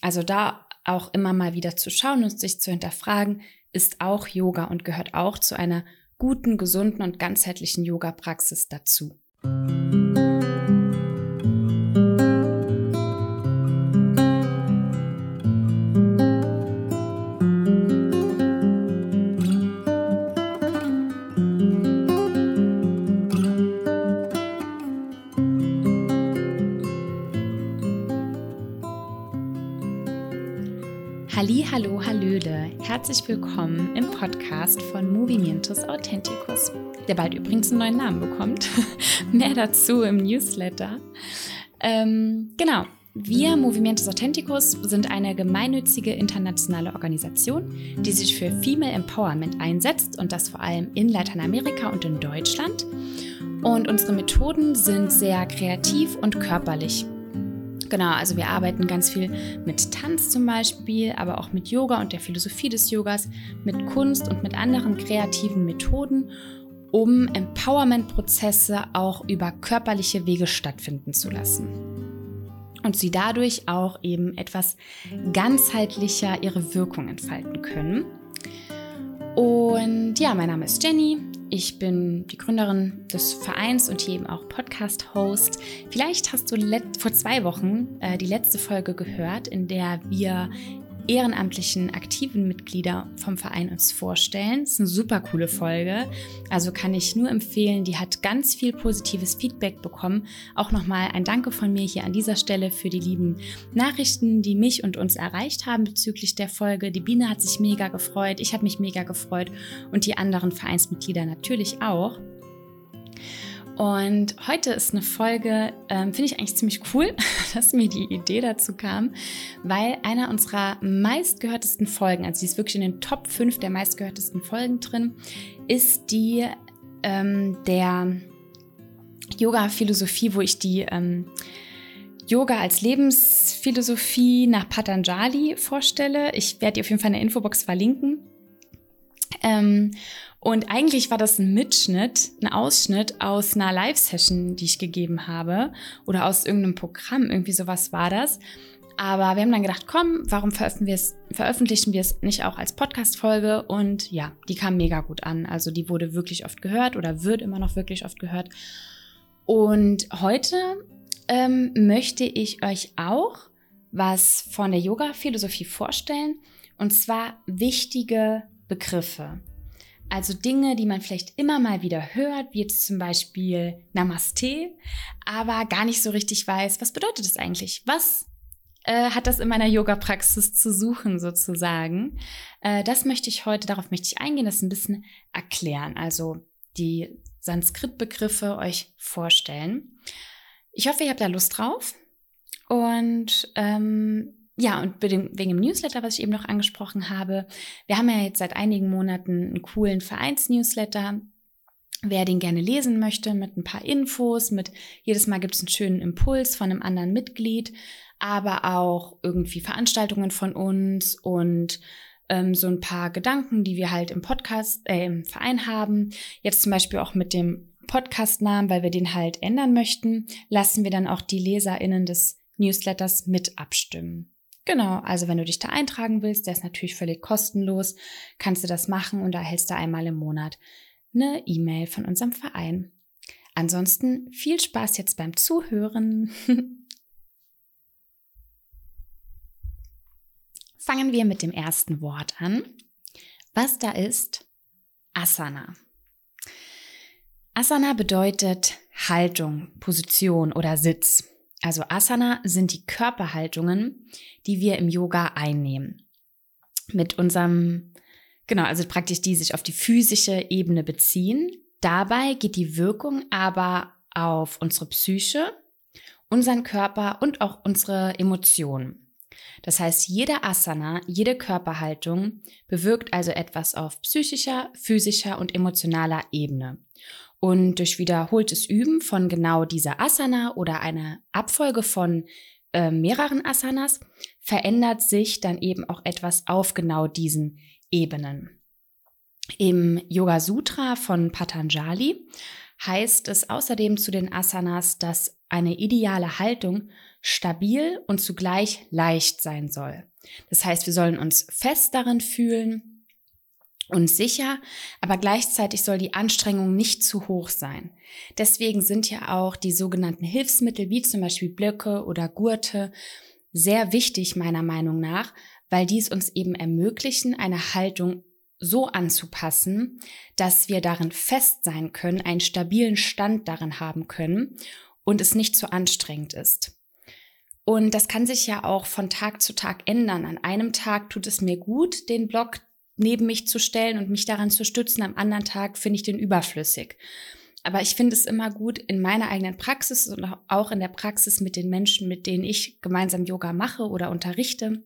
also da auch immer mal wieder zu schauen und sich zu hinterfragen, ist auch Yoga und gehört auch zu einer guten, gesunden und ganzheitlichen Yoga-Praxis dazu. Herzlich willkommen im Podcast von Movimientus Authenticus, der bald übrigens einen neuen Namen bekommt. Mehr dazu im Newsletter. Ähm, genau. Wir, Movimientus Authenticus, sind eine gemeinnützige internationale Organisation, die sich für Female Empowerment einsetzt und das vor allem in Lateinamerika und in Deutschland. Und unsere Methoden sind sehr kreativ und körperlich. Genau, also wir arbeiten ganz viel mit Tanz zum Beispiel, aber auch mit Yoga und der Philosophie des Yogas, mit Kunst und mit anderen kreativen Methoden, um Empowerment-Prozesse auch über körperliche Wege stattfinden zu lassen. Und sie dadurch auch eben etwas ganzheitlicher ihre Wirkung entfalten können. Und ja, mein Name ist Jenny. Ich bin die Gründerin des Vereins und hier eben auch Podcast-Host. Vielleicht hast du vor zwei Wochen äh, die letzte Folge gehört, in der wir ehrenamtlichen, aktiven Mitglieder vom Verein uns vorstellen. Das ist eine super coole Folge. Also kann ich nur empfehlen. Die hat ganz viel positives Feedback bekommen. Auch nochmal ein Danke von mir hier an dieser Stelle für die lieben Nachrichten, die mich und uns erreicht haben bezüglich der Folge. Die Biene hat sich mega gefreut. Ich habe mich mega gefreut und die anderen Vereinsmitglieder natürlich auch. Und heute ist eine Folge, ähm, finde ich eigentlich ziemlich cool, dass mir die Idee dazu kam, weil einer unserer meistgehörtesten Folgen, also die ist wirklich in den Top 5 der meistgehörtesten Folgen drin, ist die ähm, der Yoga-Philosophie, wo ich die ähm, Yoga als Lebensphilosophie nach Patanjali vorstelle. Ich werde dir auf jeden Fall in der Infobox verlinken. Ähm, und eigentlich war das ein Mitschnitt, ein Ausschnitt aus einer Live-Session, die ich gegeben habe oder aus irgendeinem Programm, irgendwie sowas war das. Aber wir haben dann gedacht, komm, warum veröffentlichen wir es, nicht auch als Podcast-Folge? Und ja, die kam mega gut an. Also die wurde wirklich oft gehört oder wird immer noch wirklich oft gehört. Und heute ähm, möchte ich euch auch was von der Yoga-Philosophie vorstellen. Und zwar wichtige Begriffe. Also Dinge, die man vielleicht immer mal wieder hört, wie jetzt zum Beispiel Namaste, aber gar nicht so richtig weiß, was bedeutet das eigentlich? Was äh, hat das in meiner Yoga-Praxis zu suchen sozusagen? Äh, das möchte ich heute, darauf möchte ich eingehen, das ein bisschen erklären. Also die Sanskrit-Begriffe euch vorstellen. Ich hoffe, ihr habt da Lust drauf. Und ähm, ja, und wegen dem Newsletter, was ich eben noch angesprochen habe, wir haben ja jetzt seit einigen Monaten einen coolen Vereins-Newsletter. Wer den gerne lesen möchte, mit ein paar Infos, mit jedes Mal gibt es einen schönen Impuls von einem anderen Mitglied, aber auch irgendwie Veranstaltungen von uns und ähm, so ein paar Gedanken, die wir halt im Podcast, äh, im Verein haben. Jetzt zum Beispiel auch mit dem Podcastnamen, weil wir den halt ändern möchten, lassen wir dann auch die LeserInnen des Newsletters mit abstimmen. Genau, also wenn du dich da eintragen willst, der ist natürlich völlig kostenlos, kannst du das machen und da erhältst du einmal im Monat eine E-Mail von unserem Verein. Ansonsten viel Spaß jetzt beim Zuhören. Fangen wir mit dem ersten Wort an. Was da ist? Asana. Asana bedeutet Haltung, Position oder Sitz. Also Asana sind die Körperhaltungen, die wir im Yoga einnehmen. Mit unserem, genau, also praktisch die sich auf die physische Ebene beziehen. Dabei geht die Wirkung aber auf unsere Psyche, unseren Körper und auch unsere Emotionen. Das heißt, jede Asana, jede Körperhaltung bewirkt also etwas auf psychischer, physischer und emotionaler Ebene. Und durch wiederholtes Üben von genau dieser Asana oder einer Abfolge von äh, mehreren Asanas verändert sich dann eben auch etwas auf genau diesen Ebenen. Im Yoga Sutra von Patanjali heißt es außerdem zu den Asanas, dass eine ideale Haltung stabil und zugleich leicht sein soll. Das heißt, wir sollen uns fest darin fühlen und sicher, aber gleichzeitig soll die Anstrengung nicht zu hoch sein. Deswegen sind ja auch die sogenannten Hilfsmittel wie zum Beispiel Blöcke oder Gurte sehr wichtig meiner Meinung nach, weil dies uns eben ermöglichen, eine Haltung so anzupassen, dass wir darin fest sein können, einen stabilen Stand darin haben können und es nicht zu anstrengend ist. Und das kann sich ja auch von Tag zu Tag ändern. An einem Tag tut es mir gut, den Block neben mich zu stellen und mich daran zu stützen. Am anderen Tag finde ich den überflüssig. Aber ich finde es immer gut in meiner eigenen Praxis und auch in der Praxis mit den Menschen, mit denen ich gemeinsam Yoga mache oder unterrichte,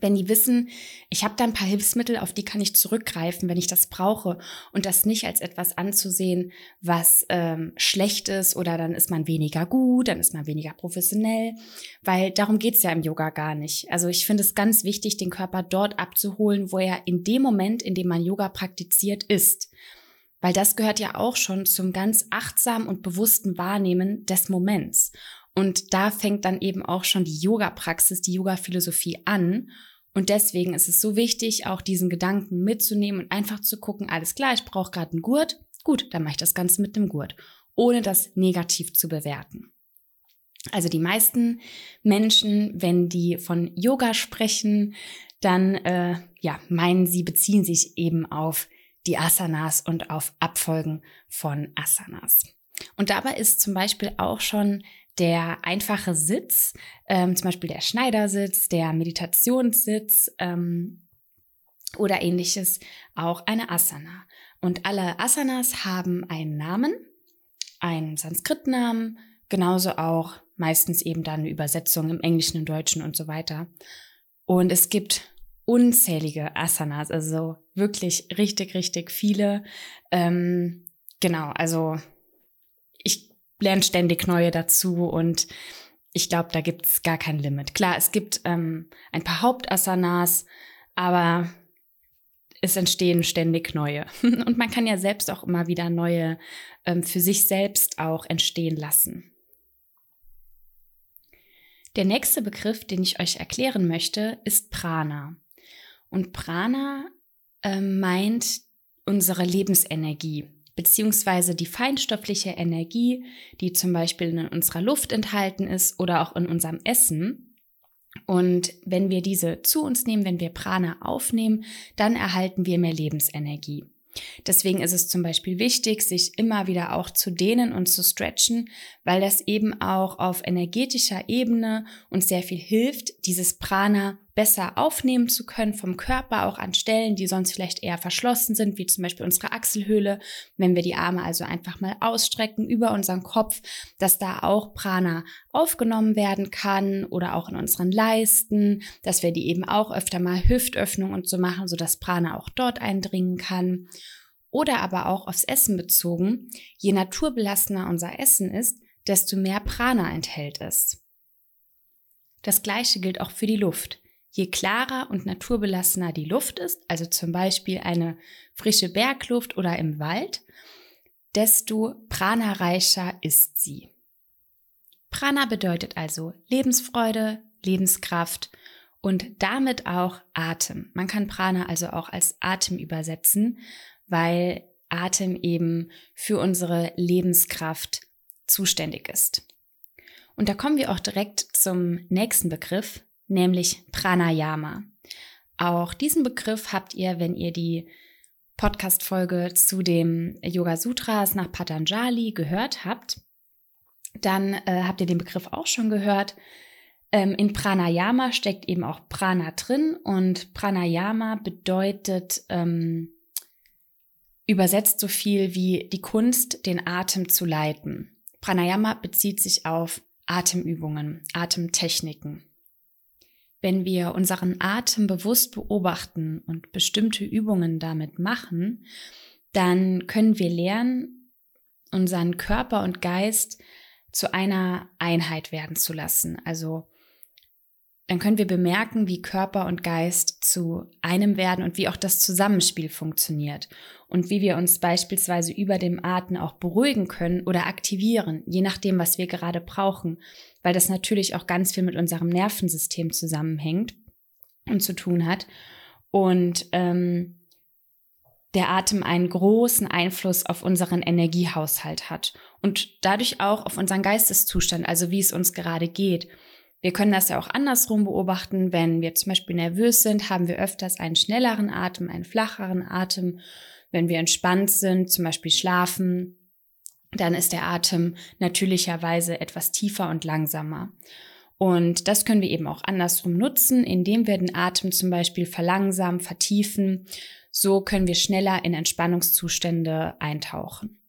wenn die wissen, ich habe da ein paar Hilfsmittel, auf die kann ich zurückgreifen, wenn ich das brauche und das nicht als etwas anzusehen, was ähm, schlecht ist oder dann ist man weniger gut, dann ist man weniger professionell, weil darum geht's ja im Yoga gar nicht. Also ich finde es ganz wichtig, den Körper dort abzuholen, wo er in dem Moment, in dem man Yoga praktiziert, ist. Weil das gehört ja auch schon zum ganz achtsamen und bewussten Wahrnehmen des Moments. Und da fängt dann eben auch schon die Yoga-Praxis, die Yoga-Philosophie an. Und deswegen ist es so wichtig, auch diesen Gedanken mitzunehmen und einfach zu gucken, alles klar, ich brauche gerade einen Gurt. Gut, dann mache ich das Ganze mit dem Gurt, ohne das negativ zu bewerten. Also die meisten Menschen, wenn die von Yoga sprechen, dann äh, ja meinen sie beziehen sich eben auf die Asanas und auf Abfolgen von Asanas. Und dabei ist zum Beispiel auch schon der einfache Sitz, ähm, zum Beispiel der Schneidersitz, der Meditationssitz ähm, oder ähnliches, auch eine Asana. Und alle Asanas haben einen Namen, einen Sanskritnamen, genauso auch meistens eben dann eine Übersetzung im Englischen, im Deutschen und so weiter. Und es gibt unzählige Asanas, also wirklich richtig, richtig viele. Ähm, genau, also lerne ständig neue dazu und ich glaube, da gibt es gar kein Limit. Klar, es gibt ähm, ein paar Hauptasanas, aber es entstehen ständig neue. Und man kann ja selbst auch immer wieder neue ähm, für sich selbst auch entstehen lassen. Der nächste Begriff, den ich euch erklären möchte, ist Prana. Und Prana äh, meint unsere Lebensenergie beziehungsweise die feinstoffliche Energie, die zum Beispiel in unserer Luft enthalten ist oder auch in unserem Essen. Und wenn wir diese zu uns nehmen, wenn wir Prana aufnehmen, dann erhalten wir mehr Lebensenergie. Deswegen ist es zum Beispiel wichtig, sich immer wieder auch zu dehnen und zu stretchen, weil das eben auch auf energetischer Ebene uns sehr viel hilft, dieses Prana besser aufnehmen zu können vom Körper, auch an Stellen, die sonst vielleicht eher verschlossen sind, wie zum Beispiel unsere Achselhöhle. Wenn wir die Arme also einfach mal ausstrecken über unseren Kopf, dass da auch Prana aufgenommen werden kann oder auch in unseren Leisten, dass wir die eben auch öfter mal Hüftöffnung und so machen, sodass Prana auch dort eindringen kann. Oder aber auch aufs Essen bezogen. Je naturbelassener unser Essen ist, desto mehr Prana enthält es. Das gleiche gilt auch für die Luft. Je klarer und naturbelassener die Luft ist, also zum Beispiel eine frische Bergluft oder im Wald, desto prana-reicher ist sie. Prana bedeutet also Lebensfreude, Lebenskraft und damit auch Atem. Man kann Prana also auch als Atem übersetzen, weil Atem eben für unsere Lebenskraft zuständig ist. Und da kommen wir auch direkt zum nächsten Begriff, nämlich Pranayama. Auch diesen Begriff habt ihr, wenn ihr die Podcast-Folge zu dem Yoga Sutras nach Patanjali gehört habt, dann äh, habt ihr den Begriff auch schon gehört. Ähm, in Pranayama steckt eben auch Prana drin und Pranayama bedeutet ähm, übersetzt so viel wie die Kunst, den Atem zu leiten. Pranayama bezieht sich auf Atemübungen, Atemtechniken. Wenn wir unseren Atem bewusst beobachten und bestimmte Übungen damit machen, dann können wir lernen, unseren Körper und Geist zu einer Einheit werden zu lassen. Also dann können wir bemerken, wie Körper und Geist zu einem werden und wie auch das Zusammenspiel funktioniert und wie wir uns beispielsweise über dem Atmen auch beruhigen können oder aktivieren, je nachdem, was wir gerade brauchen, weil das natürlich auch ganz viel mit unserem Nervensystem zusammenhängt und zu tun hat. Und ähm, der Atem einen großen Einfluss auf unseren Energiehaushalt hat und dadurch auch auf unseren Geisteszustand, also wie es uns gerade geht. Wir können das ja auch andersrum beobachten. Wenn wir zum Beispiel nervös sind, haben wir öfters einen schnelleren Atem, einen flacheren Atem. Wenn wir entspannt sind, zum Beispiel schlafen, dann ist der Atem natürlicherweise etwas tiefer und langsamer. Und das können wir eben auch andersrum nutzen, indem wir den Atem zum Beispiel verlangsamen, vertiefen. So können wir schneller in Entspannungszustände eintauchen.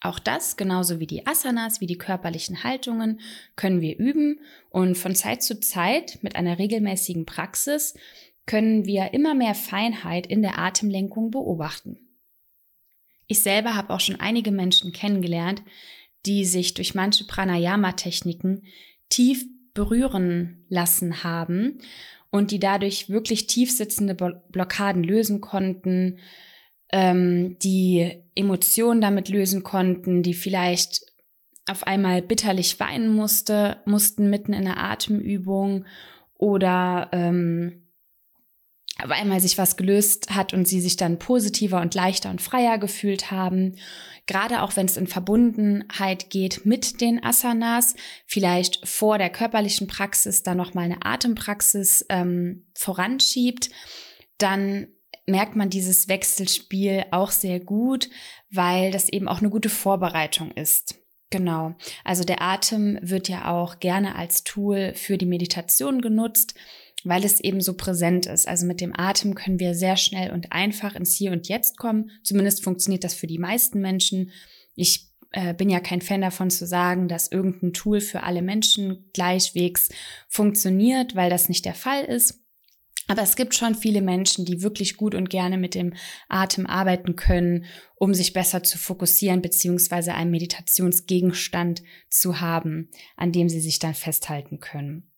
Auch das, genauso wie die Asanas, wie die körperlichen Haltungen, können wir üben und von Zeit zu Zeit mit einer regelmäßigen Praxis können wir immer mehr Feinheit in der Atemlenkung beobachten. Ich selber habe auch schon einige Menschen kennengelernt, die sich durch manche Pranayama-Techniken tief berühren lassen haben und die dadurch wirklich tief sitzende Blockaden lösen konnten, ähm, die Emotionen damit lösen konnten, die vielleicht auf einmal bitterlich weinen musste, mussten mitten in der Atemübung oder ähm, auf einmal sich was gelöst hat und sie sich dann positiver und leichter und freier gefühlt haben. Gerade auch wenn es in Verbundenheit geht mit den Asanas, vielleicht vor der körperlichen Praxis dann nochmal eine Atempraxis ähm, voranschiebt, dann merkt man dieses Wechselspiel auch sehr gut, weil das eben auch eine gute Vorbereitung ist. Genau. Also der Atem wird ja auch gerne als Tool für die Meditation genutzt, weil es eben so präsent ist. Also mit dem Atem können wir sehr schnell und einfach ins Hier und Jetzt kommen. Zumindest funktioniert das für die meisten Menschen. Ich äh, bin ja kein Fan davon zu sagen, dass irgendein Tool für alle Menschen gleichwegs funktioniert, weil das nicht der Fall ist. Aber es gibt schon viele Menschen, die wirklich gut und gerne mit dem Atem arbeiten können, um sich besser zu fokussieren, beziehungsweise einen Meditationsgegenstand zu haben, an dem sie sich dann festhalten können.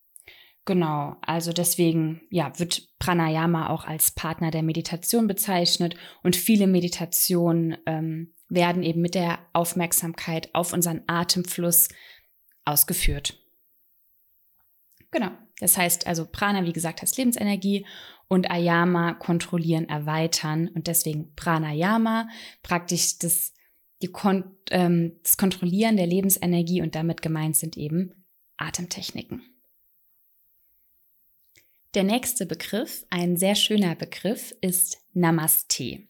Genau, also deswegen ja, wird Pranayama auch als Partner der Meditation bezeichnet und viele Meditationen ähm, werden eben mit der Aufmerksamkeit auf unseren Atemfluss ausgeführt. Genau. Das heißt also, Prana, wie gesagt, heißt Lebensenergie und Ayama kontrollieren, erweitern und deswegen Pranayama, praktisch das, die Kon ähm, das Kontrollieren der Lebensenergie und damit gemeint sind eben Atemtechniken. Der nächste Begriff, ein sehr schöner Begriff, ist Namaste.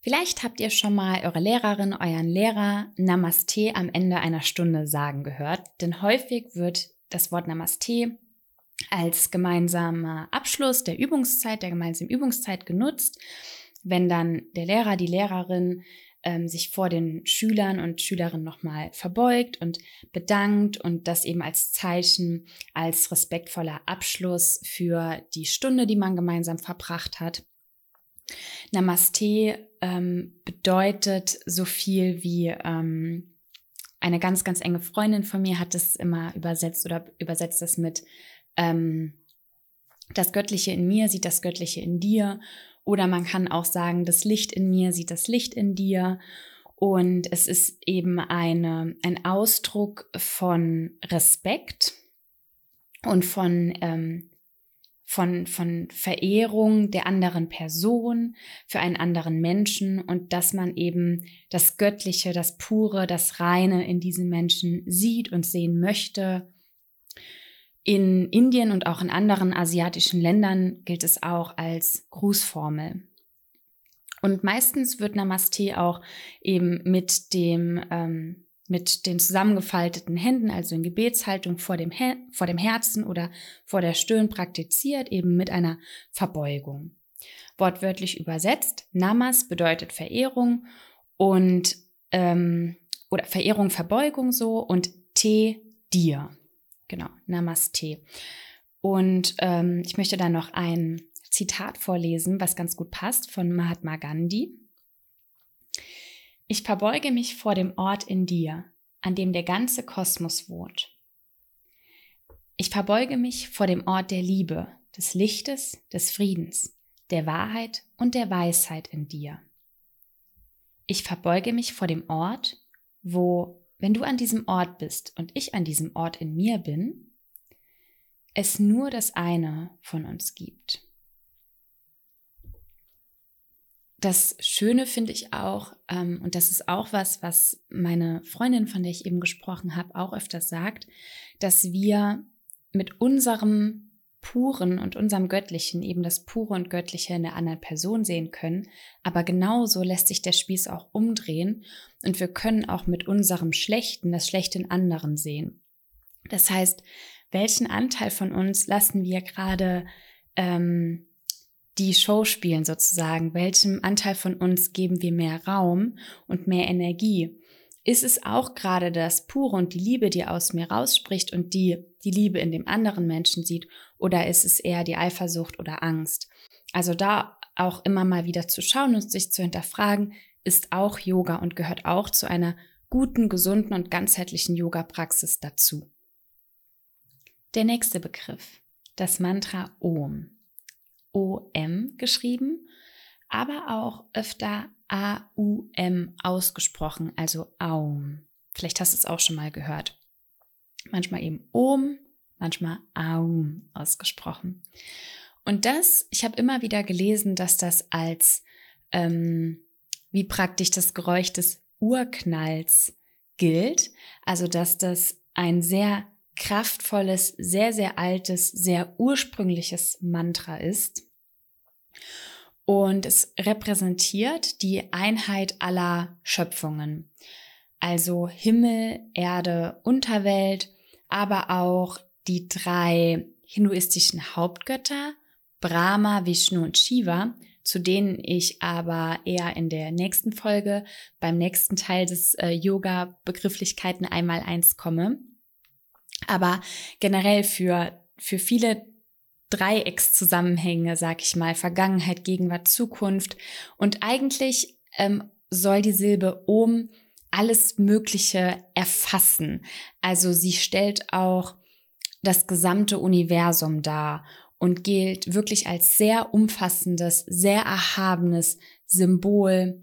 Vielleicht habt ihr schon mal eure Lehrerin, euren Lehrer Namaste am Ende einer Stunde sagen gehört, denn häufig wird das Wort Namaste als gemeinsamer Abschluss der Übungszeit, der gemeinsamen Übungszeit genutzt, wenn dann der Lehrer, die Lehrerin ähm, sich vor den Schülern und Schülerinnen nochmal verbeugt und bedankt und das eben als Zeichen, als respektvoller Abschluss für die Stunde, die man gemeinsam verbracht hat. Namaste ähm, bedeutet so viel wie ähm, eine ganz, ganz enge Freundin von mir hat es immer übersetzt oder übersetzt es mit ähm, das Göttliche in mir sieht das Göttliche in dir. Oder man kann auch sagen, das Licht in mir sieht das Licht in dir. Und es ist eben eine, ein Ausdruck von Respekt und von ähm, von, von Verehrung der anderen Person, für einen anderen Menschen und dass man eben das Göttliche, das Pure, das Reine in diesem Menschen sieht und sehen möchte. In Indien und auch in anderen asiatischen Ländern gilt es auch als Grußformel. Und meistens wird Namaste auch eben mit dem ähm, mit den zusammengefalteten Händen, also in Gebetshaltung vor dem, vor dem Herzen oder vor der Stirn praktiziert, eben mit einer Verbeugung. Wortwörtlich übersetzt, Namas bedeutet Verehrung und ähm, oder Verehrung, Verbeugung so und Te dir. Genau, Namaste. Und ähm, ich möchte da noch ein Zitat vorlesen, was ganz gut passt von Mahatma Gandhi. Ich verbeuge mich vor dem Ort in dir, an dem der ganze Kosmos wohnt. Ich verbeuge mich vor dem Ort der Liebe, des Lichtes, des Friedens, der Wahrheit und der Weisheit in dir. Ich verbeuge mich vor dem Ort, wo, wenn du an diesem Ort bist und ich an diesem Ort in mir bin, es nur das eine von uns gibt. Das Schöne finde ich auch, ähm, und das ist auch was, was meine Freundin, von der ich eben gesprochen habe, auch öfters sagt, dass wir mit unserem Puren und unserem Göttlichen eben das Pure und Göttliche in der anderen Person sehen können. Aber genauso lässt sich der Spieß auch umdrehen und wir können auch mit unserem Schlechten das Schlechte in anderen sehen. Das heißt, welchen Anteil von uns lassen wir gerade ähm, die Show spielen sozusagen? Welchem Anteil von uns geben wir mehr Raum und mehr Energie? Ist es auch gerade das Pure und die Liebe, die aus mir rausspricht und die die Liebe in dem anderen Menschen sieht? Oder ist es eher die Eifersucht oder Angst? Also da auch immer mal wieder zu schauen und sich zu hinterfragen, ist auch Yoga und gehört auch zu einer guten, gesunden und ganzheitlichen Yoga-Praxis dazu. Der nächste Begriff, das Mantra Om. OM geschrieben, aber auch öfter A-U-M ausgesprochen, also Aum. Vielleicht hast du es auch schon mal gehört. Manchmal eben Om, manchmal Aum ausgesprochen. Und das, ich habe immer wieder gelesen, dass das als ähm, wie praktisch das Geräusch des Urknalls gilt. Also dass das ein sehr kraftvolles, sehr, sehr altes, sehr ursprüngliches Mantra ist. Und es repräsentiert die Einheit aller Schöpfungen. Also Himmel, Erde, Unterwelt, aber auch die drei hinduistischen Hauptgötter, Brahma, Vishnu und Shiva, zu denen ich aber eher in der nächsten Folge beim nächsten Teil des äh, Yoga-Begrifflichkeiten einmal eins komme. Aber generell für, für viele Dreieckszusammenhänge, sag ich mal, Vergangenheit, Gegenwart, Zukunft. Und eigentlich ähm, soll die Silbe Om alles Mögliche erfassen. Also sie stellt auch das gesamte Universum dar und gilt wirklich als sehr umfassendes, sehr erhabenes Symbol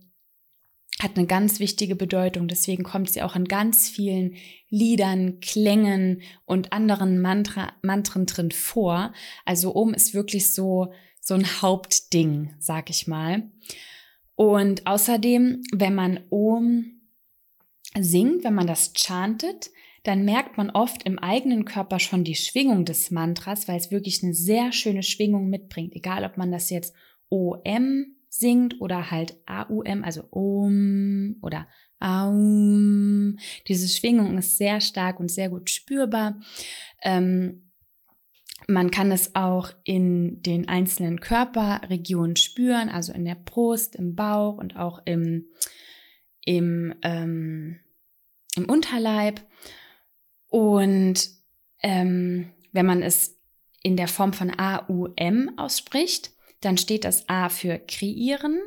hat eine ganz wichtige Bedeutung. Deswegen kommt sie auch in ganz vielen Liedern, Klängen und anderen Mantra, Mantren drin vor. Also Om ist wirklich so, so ein Hauptding, sag ich mal. Und außerdem, wenn man Om singt, wenn man das chantet, dann merkt man oft im eigenen Körper schon die Schwingung des Mantras, weil es wirklich eine sehr schöne Schwingung mitbringt. Egal, ob man das jetzt OM singt oder halt AUM, also OM oder AUM. Diese Schwingung ist sehr stark und sehr gut spürbar. Ähm, man kann es auch in den einzelnen Körperregionen spüren, also in der Brust, im Bauch und auch im, im, ähm, im Unterleib. Und ähm, wenn man es in der Form von AUM ausspricht, dann steht das A für kreieren,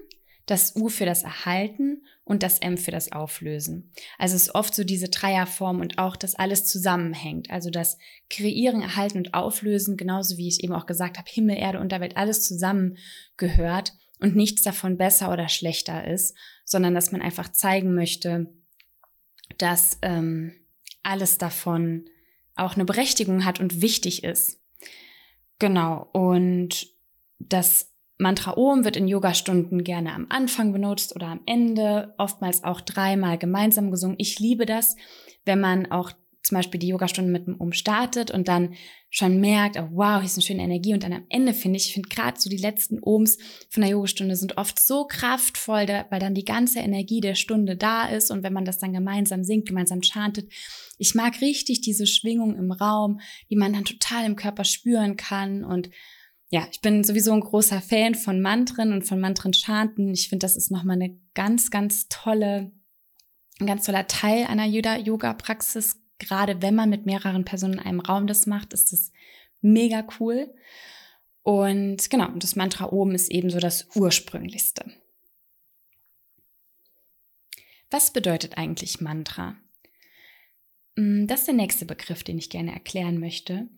das U für das Erhalten und das M für das Auflösen. Also es ist oft so diese Dreierform und auch, dass alles zusammenhängt. Also das Kreieren, Erhalten und Auflösen, genauso wie ich eben auch gesagt habe, Himmel, Erde, Unterwelt, alles zusammengehört und nichts davon besser oder schlechter ist, sondern dass man einfach zeigen möchte, dass ähm, alles davon auch eine Berechtigung hat und wichtig ist. Genau. Und das Mantra Om wird in Yogastunden gerne am Anfang benutzt oder am Ende, oftmals auch dreimal gemeinsam gesungen. Ich liebe das, wenn man auch zum Beispiel die Yogastunde mit dem Om startet und dann schon merkt, oh wow, hier ist eine schöne Energie und dann am Ende finde ich, ich finde gerade so die letzten Oms von der Yogastunde sind oft so kraftvoll, weil dann die ganze Energie der Stunde da ist und wenn man das dann gemeinsam singt, gemeinsam chantet. Ich mag richtig diese Schwingung im Raum, die man dann total im Körper spüren kann und ja, ich bin sowieso ein großer Fan von Mantren und von Mantren-Chanten. Ich finde, das ist nochmal eine ganz, ganz tolle, ein ganz toller Teil einer Yoga-Praxis. Gerade wenn man mit mehreren Personen in einem Raum das macht, ist das mega cool. Und genau, das Mantra oben ist ebenso das ursprünglichste. Was bedeutet eigentlich Mantra? mm, das ist der nächste Begriff, den ich gerne erklären möchte.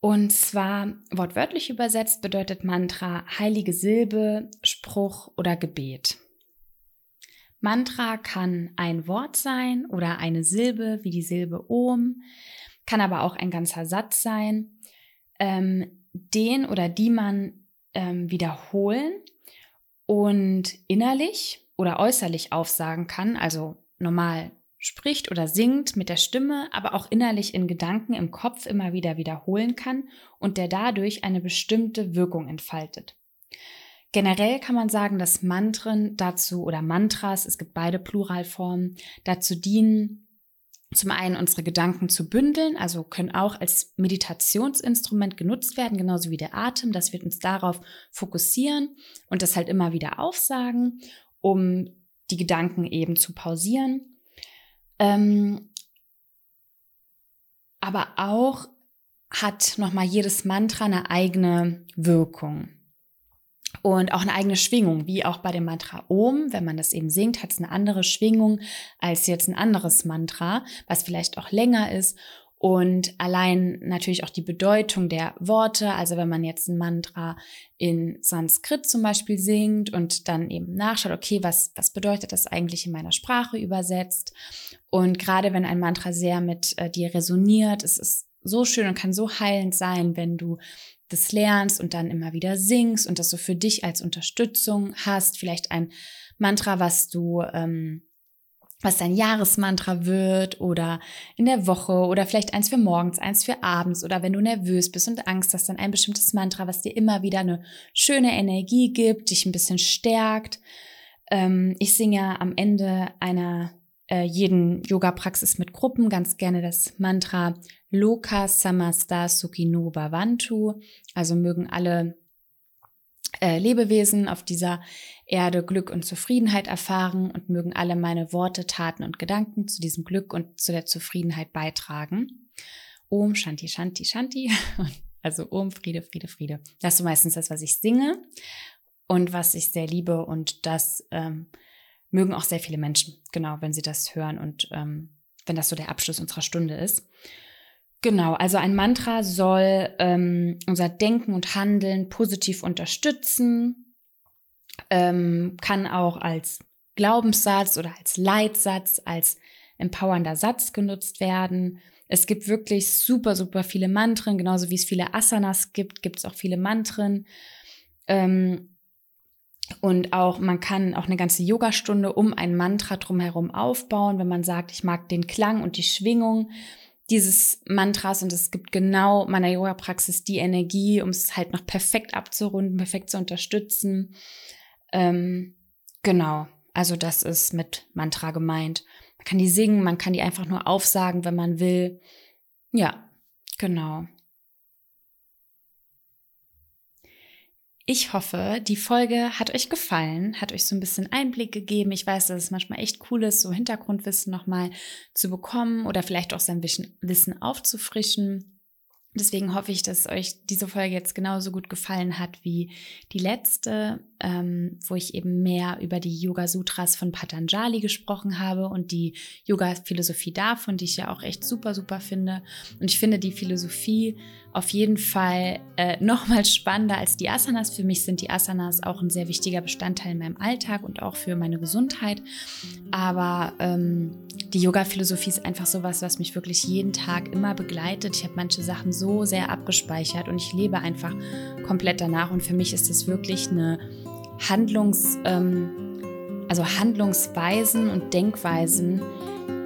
Und zwar wortwörtlich übersetzt bedeutet Mantra heilige Silbe, Spruch oder Gebet. Mantra kann ein Wort sein oder eine Silbe wie die Silbe Om, kann aber auch ein ganzer Satz sein, ähm, den oder die man ähm, wiederholen und innerlich oder äußerlich aufsagen kann, also normal spricht oder singt mit der Stimme, aber auch innerlich in Gedanken im Kopf immer wieder wiederholen kann und der dadurch eine bestimmte Wirkung entfaltet. Generell kann man sagen, dass Mantren dazu oder Mantras, es gibt beide Pluralformen, dazu dienen, zum einen unsere Gedanken zu bündeln, also können auch als Meditationsinstrument genutzt werden, genauso wie der Atem, dass wir uns darauf fokussieren und das halt immer wieder aufsagen, um die Gedanken eben zu pausieren. Ähm, aber auch hat nochmal jedes Mantra eine eigene Wirkung und auch eine eigene Schwingung, wie auch bei dem Mantra Om. Wenn man das eben singt, hat es eine andere Schwingung als jetzt ein anderes Mantra, was vielleicht auch länger ist. Und allein natürlich auch die Bedeutung der Worte. Also wenn man jetzt ein Mantra in Sanskrit zum Beispiel singt und dann eben nachschaut, okay, was, was bedeutet das eigentlich in meiner Sprache übersetzt? Und gerade wenn ein Mantra sehr mit äh, dir resoniert, es ist so schön und kann so heilend sein, wenn du das lernst und dann immer wieder singst und das so für dich als Unterstützung hast. Vielleicht ein Mantra, was du, ähm, was dein Jahresmantra wird oder in der Woche oder vielleicht eins für morgens, eins für abends oder wenn du nervös bist und Angst hast, dann ein bestimmtes Mantra, was dir immer wieder eine schöne Energie gibt, dich ein bisschen stärkt. Ähm, ich singe am Ende einer äh, jeden Yoga-Praxis mit Gruppen ganz gerne das Mantra Loka Samasta Sukhino Bhavantu. Also mögen alle äh, Lebewesen auf dieser Erde Glück und Zufriedenheit erfahren und mögen alle meine Worte, Taten und Gedanken zu diesem Glück und zu der Zufriedenheit beitragen. Om Shanti Shanti Shanti. Also Om Friede, Friede, Friede. Das ist so meistens das, was ich singe und was ich sehr liebe und das ähm, mögen auch sehr viele Menschen, genau, wenn sie das hören und ähm, wenn das so der Abschluss unserer Stunde ist. Genau, also ein Mantra soll ähm, unser Denken und Handeln positiv unterstützen, ähm, kann auch als Glaubenssatz oder als Leitsatz, als empowernder Satz genutzt werden. Es gibt wirklich super, super viele Mantren, genauso wie es viele Asanas gibt, gibt es auch viele Mantren. Ähm, und auch, man kann auch eine ganze Yogastunde um ein Mantra drumherum aufbauen, wenn man sagt, ich mag den Klang und die Schwingung dieses Mantras und es gibt genau meiner Yoga-Praxis die Energie, um es halt noch perfekt abzurunden, perfekt zu unterstützen. Ähm, genau, also das ist mit Mantra gemeint. Man kann die singen, man kann die einfach nur aufsagen, wenn man will. Ja, genau. Ich hoffe, die Folge hat euch gefallen, hat euch so ein bisschen Einblick gegeben. Ich weiß, dass es manchmal echt cool ist, so Hintergrundwissen nochmal zu bekommen oder vielleicht auch sein Wissen aufzufrischen. Deswegen hoffe ich, dass euch diese Folge jetzt genauso gut gefallen hat wie die letzte, ähm, wo ich eben mehr über die Yoga Sutras von Patanjali gesprochen habe und die Yoga Philosophie davon, die ich ja auch echt super, super finde. Und ich finde die Philosophie auf jeden Fall äh, nochmal spannender als die Asanas. Für mich sind die Asanas auch ein sehr wichtiger Bestandteil in meinem Alltag und auch für meine Gesundheit. Aber ähm, die Yoga-Philosophie ist einfach sowas, was mich wirklich jeden Tag immer begleitet. Ich habe manche Sachen so sehr abgespeichert und ich lebe einfach komplett danach. Und für mich ist das wirklich eine Handlungs, ähm, also Handlungsweisen und Denkweisen,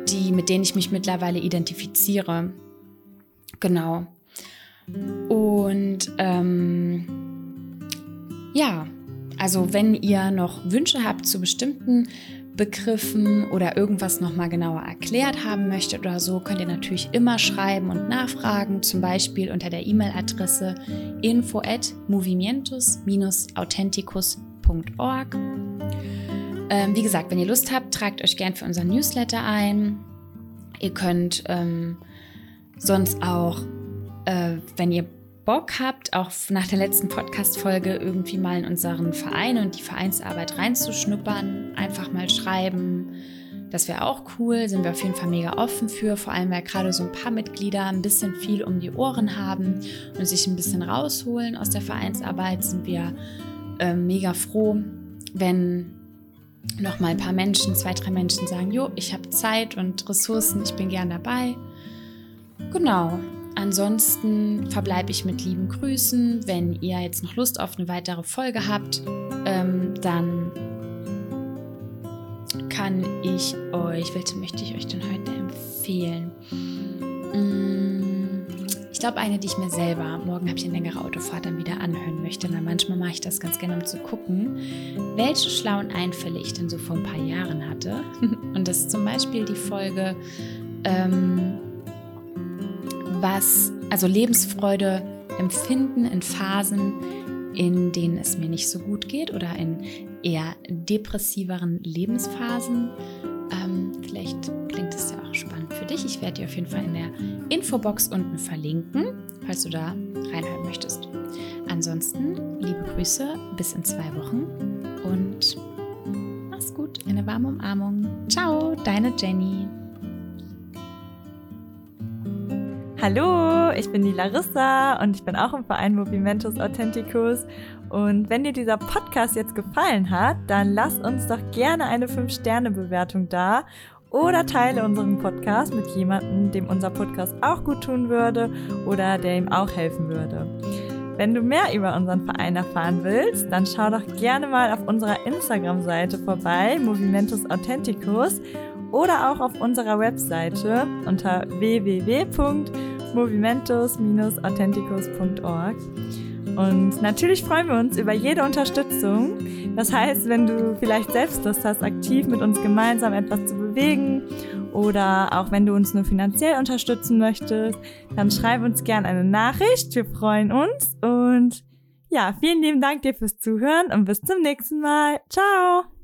die, mit denen ich mich mittlerweile identifiziere. Genau. Und ähm, ja, also wenn ihr noch Wünsche habt zu bestimmten Begriffen oder irgendwas nochmal genauer erklärt haben möchtet oder so, könnt ihr natürlich immer schreiben und nachfragen, zum Beispiel unter der E-Mail-Adresse info at movimientus-authenticus.org. Ähm, wie gesagt, wenn ihr Lust habt, tragt euch gern für unseren Newsletter ein. Ihr könnt ähm, sonst auch, äh, wenn ihr Bock habt, auch nach der letzten Podcast-Folge irgendwie mal in unseren Verein und die Vereinsarbeit reinzuschnuppern, einfach mal schreiben. Das wäre auch cool, sind wir auf jeden Fall mega offen für, vor allem weil gerade so ein paar Mitglieder ein bisschen viel um die Ohren haben und sich ein bisschen rausholen aus der Vereinsarbeit, sind wir äh, mega froh, wenn noch mal ein paar Menschen, zwei, drei Menschen sagen, jo, ich habe Zeit und Ressourcen, ich bin gern dabei. Genau. Ansonsten verbleibe ich mit lieben Grüßen. Wenn ihr jetzt noch Lust auf eine weitere Folge habt, ähm, dann kann ich euch, welche möchte ich euch denn heute empfehlen? Mm, ich glaube, eine, die ich mir selber, morgen habe ich eine längere Autofahrt, dann wieder anhören möchte. Weil manchmal mache ich das ganz gerne, um zu gucken, welche schlauen Einfälle ich denn so vor ein paar Jahren hatte. Und das ist zum Beispiel die Folge, ähm, was, also Lebensfreude empfinden in Phasen, in denen es mir nicht so gut geht oder in eher depressiveren Lebensphasen. Ähm, vielleicht klingt es ja auch spannend für dich. Ich werde dir auf jeden Fall in der Infobox unten verlinken, falls du da reinhören möchtest. Ansonsten liebe Grüße, bis in zwei Wochen und mach's gut. Eine warme Umarmung. Ciao, deine Jenny. Hallo, ich bin die Larissa und ich bin auch im Verein Movimentus Authenticus. Und wenn dir dieser Podcast jetzt gefallen hat, dann lass uns doch gerne eine 5-Sterne-Bewertung da oder teile unseren Podcast mit jemandem, dem unser Podcast auch gut tun würde oder der ihm auch helfen würde. Wenn du mehr über unseren Verein erfahren willst, dann schau doch gerne mal auf unserer Instagram-Seite vorbei, Movimentus Authenticus, oder auch auf unserer Webseite unter www.movimentus-authenticus.org. Und natürlich freuen wir uns über jede Unterstützung. Das heißt, wenn du vielleicht selbst Lust hast, aktiv mit uns gemeinsam etwas zu bewegen oder auch wenn du uns nur finanziell unterstützen möchtest, dann schreib uns gerne eine Nachricht. Wir freuen uns und ja, vielen lieben Dank dir fürs Zuhören und bis zum nächsten Mal. Ciao!